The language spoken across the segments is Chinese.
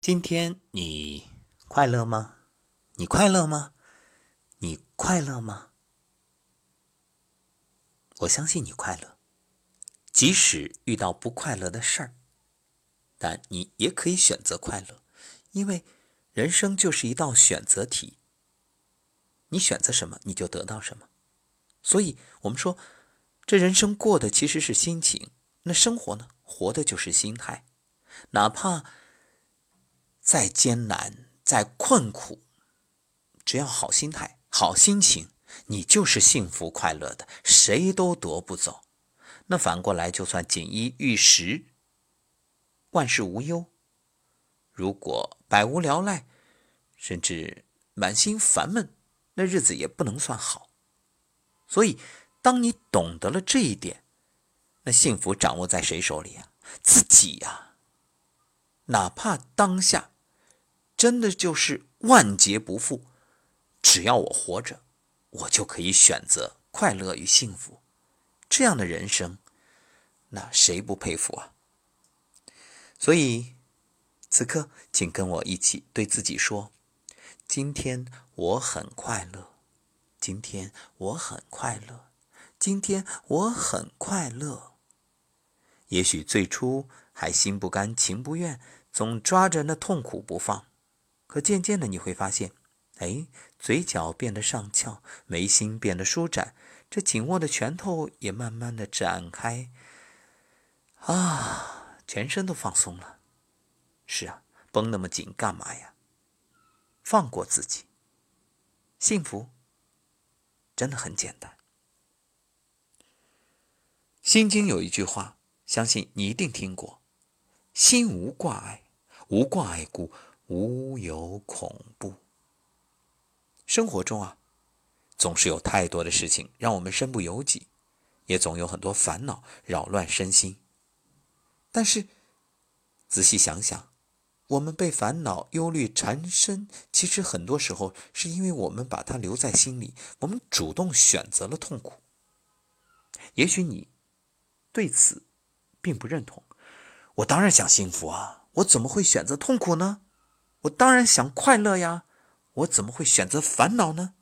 今天你快乐吗？你快乐吗？你快乐吗？我相信你快乐，即使遇到不快乐的事儿，但你也可以选择快乐，因为人生就是一道选择题。你选择什么，你就得到什么。所以，我们说，这人生过的其实是心情，那生活呢，活的就是心态，哪怕。再艰难，再困苦，只要好心态、好心情，你就是幸福快乐的，谁都夺不走。那反过来，就算锦衣玉食，万事无忧，如果百无聊赖，甚至满心烦闷，那日子也不能算好。所以，当你懂得了这一点，那幸福掌握在谁手里啊？自己呀。哪怕当下。真的就是万劫不复，只要我活着，我就可以选择快乐与幸福。这样的人生，那谁不佩服啊？所以，此刻，请跟我一起对自己说：今天我很快乐，今天我很快乐，今天我很快乐。也许最初还心不甘情不愿，总抓着那痛苦不放。可渐渐的你会发现，哎，嘴角变得上翘，眉心变得舒展，这紧握的拳头也慢慢的展开，啊，全身都放松了。是啊，绷那么紧干嘛呀？放过自己，幸福真的很简单。心经有一句话，相信你一定听过：心无挂碍，无挂碍故。无有恐怖。生活中啊，总是有太多的事情让我们身不由己，也总有很多烦恼扰乱身心。但是，仔细想想，我们被烦恼、忧虑缠身，其实很多时候是因为我们把它留在心里，我们主动选择了痛苦。也许你对此并不认同。我当然想幸福啊，我怎么会选择痛苦呢？我当然想快乐呀，我怎么会选择烦恼呢？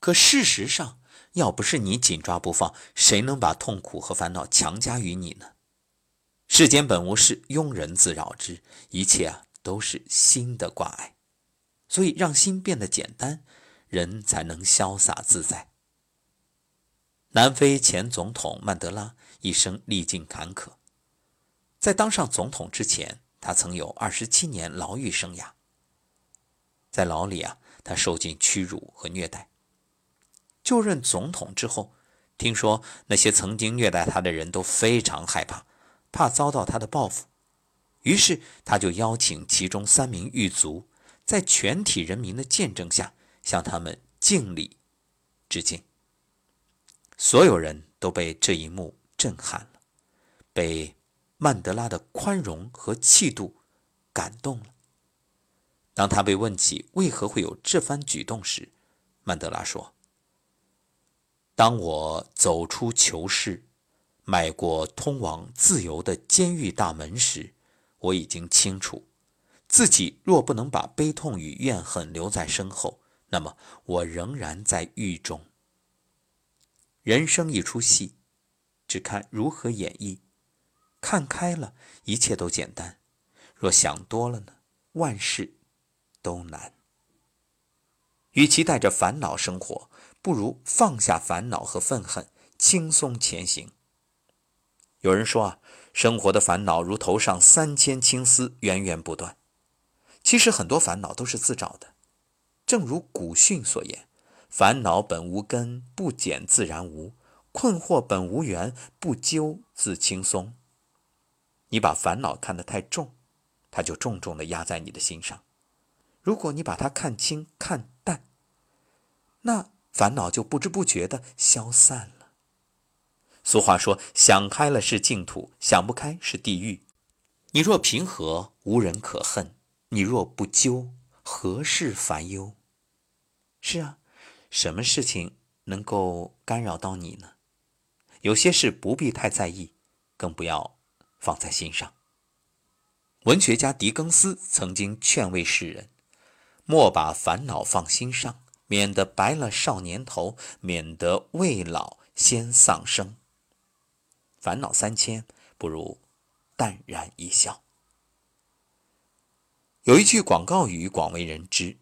可事实上，要不是你紧抓不放，谁能把痛苦和烦恼强加于你呢？世间本无事，庸人自扰之。一切啊，都是心的挂碍。所以，让心变得简单，人才能潇洒自在。南非前总统曼德拉一生历尽坎坷，在当上总统之前，他曾有二十七年牢狱生涯。在牢里啊，他受尽屈辱和虐待。就任总统之后，听说那些曾经虐待他的人都非常害怕，怕遭到他的报复。于是他就邀请其中三名狱卒，在全体人民的见证下，向他们敬礼致敬。所有人都被这一幕震撼了，被曼德拉的宽容和气度感动了。当他被问起为何会有这番举动时，曼德拉说：“当我走出囚室，迈过通往自由的监狱大门时，我已经清楚，自己若不能把悲痛与怨恨留在身后，那么我仍然在狱中。人生一出戏，只看如何演绎。看开了，一切都简单；若想多了呢，万事……”都难。与其带着烦恼生活，不如放下烦恼和愤恨，轻松前行。有人说啊，生活的烦恼如头上三千青丝，源源不断。其实很多烦恼都是自找的。正如古训所言：“烦恼本无根，不减自然无；困惑本无缘，不究自轻松。”你把烦恼看得太重，它就重重的压在你的心上。如果你把它看清看淡，那烦恼就不知不觉的消散了。俗话说：“想开了是净土，想不开是地狱。”你若平和，无人可恨；你若不纠，何事烦忧？是啊，什么事情能够干扰到你呢？有些事不必太在意，更不要放在心上。文学家狄更斯曾经劝慰世人：莫把烦恼放心上，免得白了少年头，免得未老先丧生。烦恼三千，不如淡然一笑。有一句广告语广为人知：“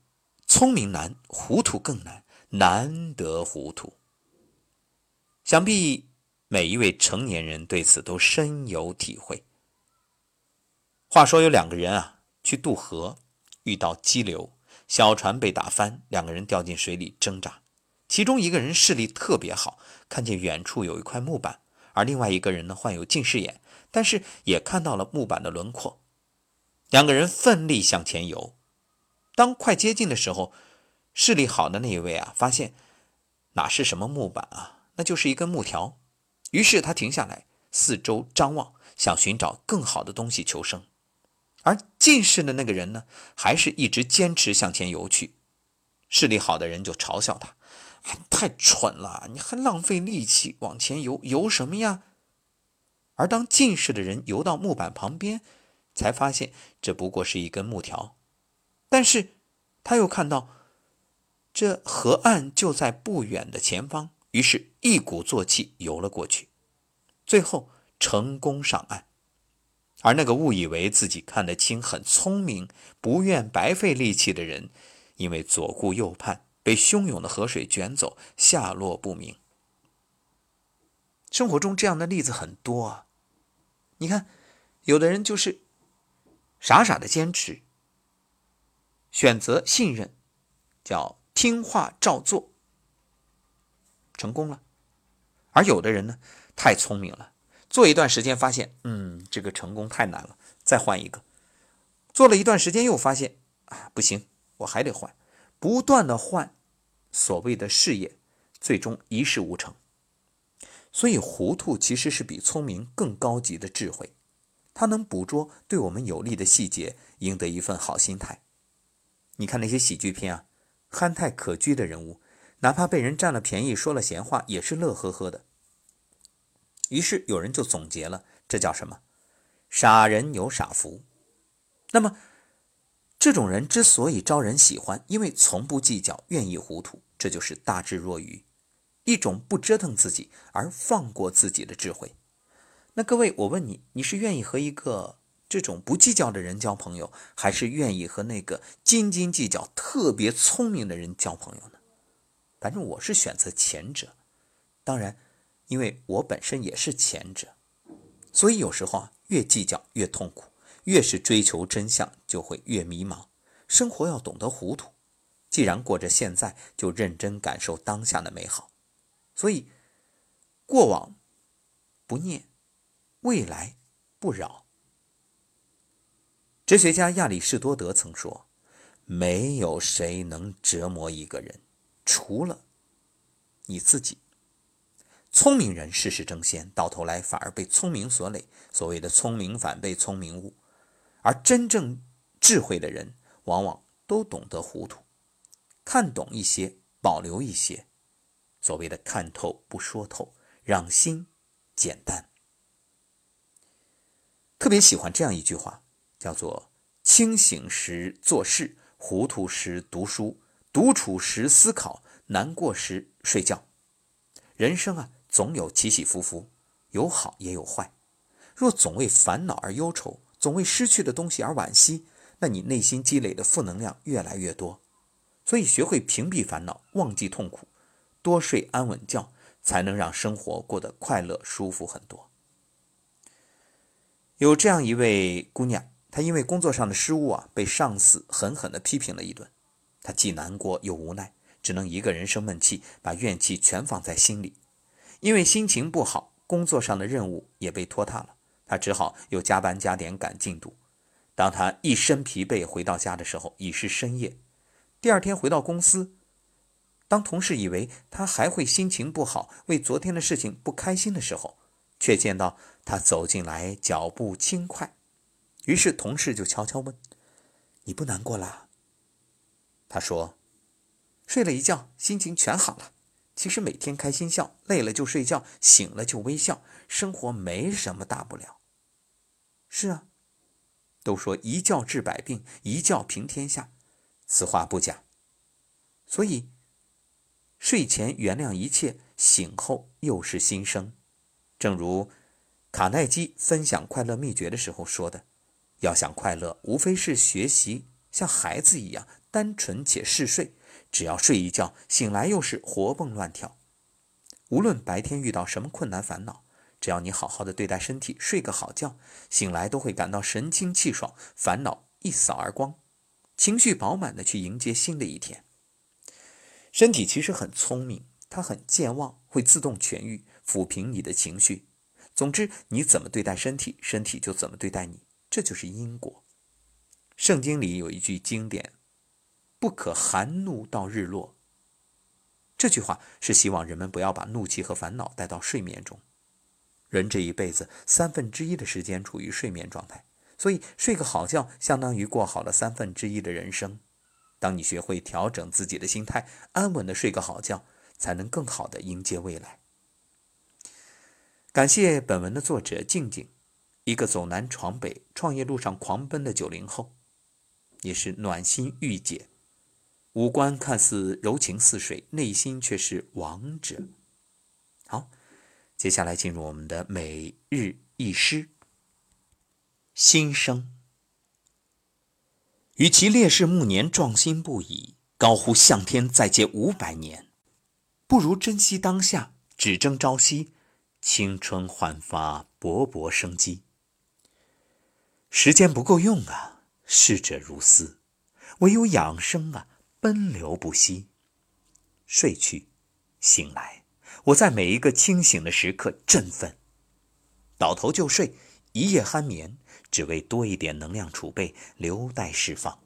聪明难，糊涂更难，难得糊涂。”想必每一位成年人对此都深有体会。话说有两个人啊，去渡河，遇到激流，小船被打翻，两个人掉进水里挣扎。其中一个人视力特别好，看见远处有一块木板，而另外一个人呢患有近视眼，但是也看到了木板的轮廓。两个人奋力向前游，当快接近的时候，视力好的那一位啊，发现哪是什么木板啊，那就是一根木条。于是他停下来，四周张望，想寻找更好的东西求生。而近视的那个人呢，还是一直坚持向前游去。视力好的人就嘲笑他：“太蠢了，你还浪费力气往前游，游什么呀？”而当近视的人游到木板旁边，才发现这不过是一根木条。但是他又看到这河岸就在不远的前方，于是一鼓作气游了过去，最后成功上岸。而那个误以为自己看得清、很聪明、不愿白费力气的人，因为左顾右盼，被汹涌的河水卷走，下落不明。生活中这样的例子很多啊。你看，有的人就是傻傻的坚持，选择信任，叫听话照做，成功了；而有的人呢，太聪明了。做一段时间，发现，嗯，这个成功太难了，再换一个。做了一段时间，又发现，啊，不行，我还得换，不断的换，所谓的事业，最终一事无成。所以，糊涂其实是比聪明更高级的智慧，它能捕捉对我们有利的细节，赢得一份好心态。你看那些喜剧片啊，憨态可掬的人物，哪怕被人占了便宜，说了闲话，也是乐呵呵的。于是有人就总结了，这叫什么？傻人有傻福。那么，这种人之所以招人喜欢，因为从不计较，愿意糊涂，这就是大智若愚，一种不折腾自己而放过自己的智慧。那各位，我问你，你是愿意和一个这种不计较的人交朋友，还是愿意和那个斤斤计较、特别聪明的人交朋友呢？反正我是选择前者。当然。因为我本身也是前者，所以有时候啊，越计较越痛苦，越是追求真相就会越迷茫。生活要懂得糊涂，既然过着现在，就认真感受当下的美好。所以，过往不念，未来不扰。哲学家亚里士多德曾说：“没有谁能折磨一个人，除了你自己。”聪明人事事争先，到头来反而被聪明所累。所谓的聪明反被聪明误，而真正智慧的人，往往都懂得糊涂，看懂一些，保留一些。所谓的看透不说透，让心简单。特别喜欢这样一句话，叫做：清醒时做事，糊涂时读书，独处时思考，难过时睡觉。人生啊。总有起起伏伏，有好也有坏。若总为烦恼而忧愁，总为失去的东西而惋惜，那你内心积累的负能量越来越多。所以，学会屏蔽烦恼，忘记痛苦，多睡安稳觉，才能让生活过得快乐舒服很多。有这样一位姑娘，她因为工作上的失误啊，被上司狠狠地批评了一顿。她既难过又无奈，只能一个人生闷气，把怨气全放在心里。因为心情不好，工作上的任务也被拖沓了，他只好又加班加点赶进度。当他一身疲惫回到家的时候，已是深夜。第二天回到公司，当同事以为他还会心情不好，为昨天的事情不开心的时候，却见到他走进来，脚步轻快。于是同事就悄悄问：“你不难过啦？”他说：“睡了一觉，心情全好了。”其实每天开心笑，累了就睡觉，醒了就微笑，生活没什么大不了。是啊，都说一觉治百病，一觉平天下，此话不假。所以，睡前原谅一切，醒后又是新生。正如卡耐基分享快乐秘诀的时候说的：“要想快乐，无非是学习像孩子一样单纯且嗜睡，只要睡一觉，醒来又是活蹦乱跳。无论白天遇到什么困难烦恼。”只要你好好的对待身体，睡个好觉，醒来都会感到神清气爽，烦恼一扫而光，情绪饱满的去迎接新的一天。身体其实很聪明，它很健忘，会自动痊愈，抚平你的情绪。总之，你怎么对待身体，身体就怎么对待你，这就是因果。圣经里有一句经典：“不可含怒到日落。”这句话是希望人们不要把怒气和烦恼带到睡眠中。人这一辈子三分之一的时间处于睡眠状态，所以睡个好觉相当于过好了三分之一的人生。当你学会调整自己的心态，安稳的睡个好觉，才能更好的迎接未来。感谢本文的作者静静，一个走南闯北、创业路上狂奔的九零后，也是暖心御姐，五官看似柔情似水，内心却是王者。好。接下来进入我们的每日一诗。心声：与其烈士暮年壮心不已，高呼向天再借五百年，不如珍惜当下，只争朝夕，青春焕发，勃勃生机。时间不够用啊，逝者如斯，唯有养生啊，奔流不息。睡去，醒来。我在每一个清醒的时刻振奋，倒头就睡，一夜酣眠，只为多一点能量储备，留待释放。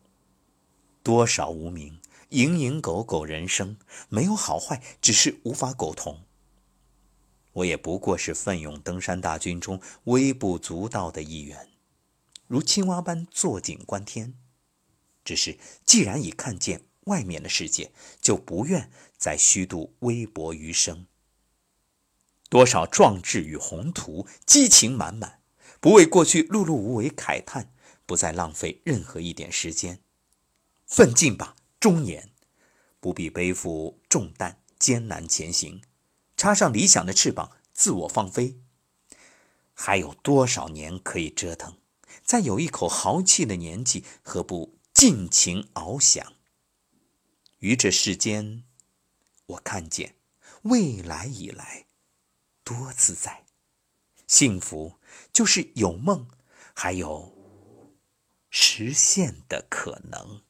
多少无名，蝇营狗苟人生，没有好坏，只是无法苟同。我也不过是奋勇登山大军中微不足道的一员，如青蛙般坐井观天。只是既然已看见外面的世界，就不愿再虚度微薄余生。多少壮志与宏图，激情满满，不为过去碌碌无为慨叹，不再浪费任何一点时间，奋进吧，中年，不必背负重担，艰难前行，插上理想的翅膀，自我放飞。还有多少年可以折腾？在有一口豪气的年纪，何不尽情翱翔？于这世间，我看见未来以来。多自在，幸福就是有梦，还有实现的可能。